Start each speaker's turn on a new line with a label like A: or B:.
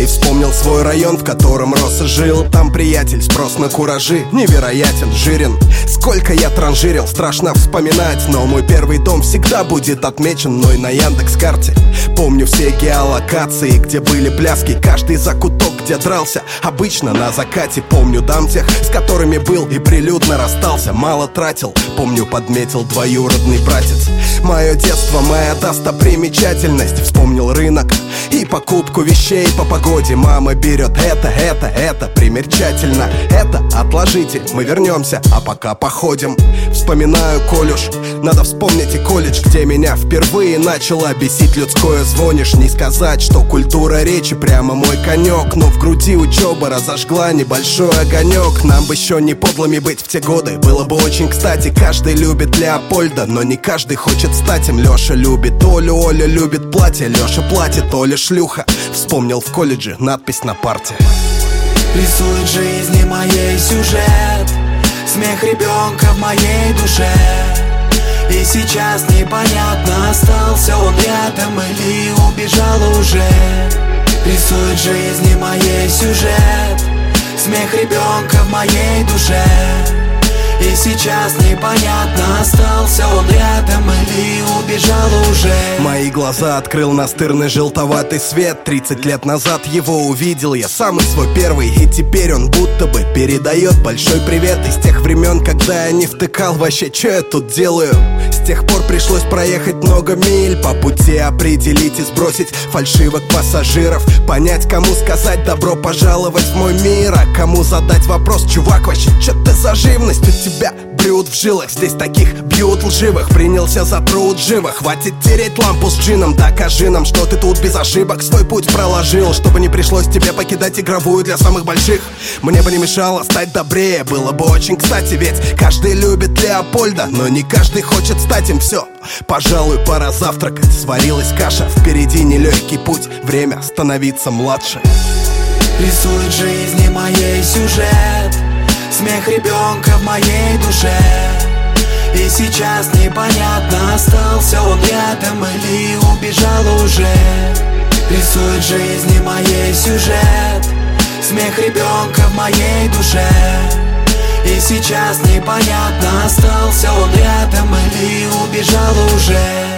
A: И вспомнил свой район, в котором рос и жил. Там приятель, спрос на куражи Невероятен, жирен. Сколько я транжирил, страшно вспоминать Но мой первый дом всегда будет отмечен мной на Яндекс карте. Помню все геолокации, где были пляски Каждый закуток, где дрался. Обычно на закате Помню дам тех, с которыми был и прилюдно расстался. Мало тратил, помню подметил двоюродный братец Мое детство, моя достопримечательность. Вспомнил рынок и покупку вещей по погоде. Мама берет это, это, это примерчательно Это отложите, мы вернемся, а пока походим. Вспоминаю колюш, надо вспомнить и колледж Где меня впервые начало бесить. Людское Звонишь, не сказать, что культура речи. Прямо мой конек Но в груди учеба разожгла небольшой огонек. Нам бы еще не подлыми быть в те годы. Было бы очень кстати, каждый любит Леопольда Но не каждый хочет стать им. Леша любит Олю, Оля любит платье. Леша платит, Оля шлюха. Вспомнил в колледже надпись на парте.
B: Рисует жизни моей сюжет. Смех ребенка в моей душе. И сейчас непонятно, остался он рядом или убежал уже. Рисует жизни моей сюжет. Смех ребенка в моей душе И сейчас непонятно, остался он рядом или убежал уже.
A: Мои глаза открыл настырный желтоватый свет. 30 лет назад его увидел я самый свой первый. И теперь он будто бы передает большой привет. Из тех времен, когда я не втыкал вообще, что я тут делаю? С тех пор пришлось проехать много миль. По пути определить и сбросить фальшивок пассажиров. Понять, кому сказать добро пожаловать в мой мир. А кому задать вопрос, чувак, вообще, что ты за живность тебя? Блюд в жилах, здесь таких бьют лживых. Принялся за труд живых. Хватит тереть лампу с джином. Докажи нам, что ты тут без ошибок. Свой путь проложил, чтобы не пришлось тебе покидать игровую для самых больших. Мне бы не мешало стать добрее. Было бы очень кстати, ведь каждый любит Леопольда Но не каждый хочет стать им все Пожалуй, пора завтракать. Сварилась каша, впереди нелегкий путь. Время становиться младше.
B: Рисует жизни моей сюжет Смех ребенка в моей душе. И сейчас непонятно, остался он рядом или убежал уже. Рисует жизни моей сюжет. Смех ребенка в моей душе. И сейчас непонятно, остался он рядом или убежал уже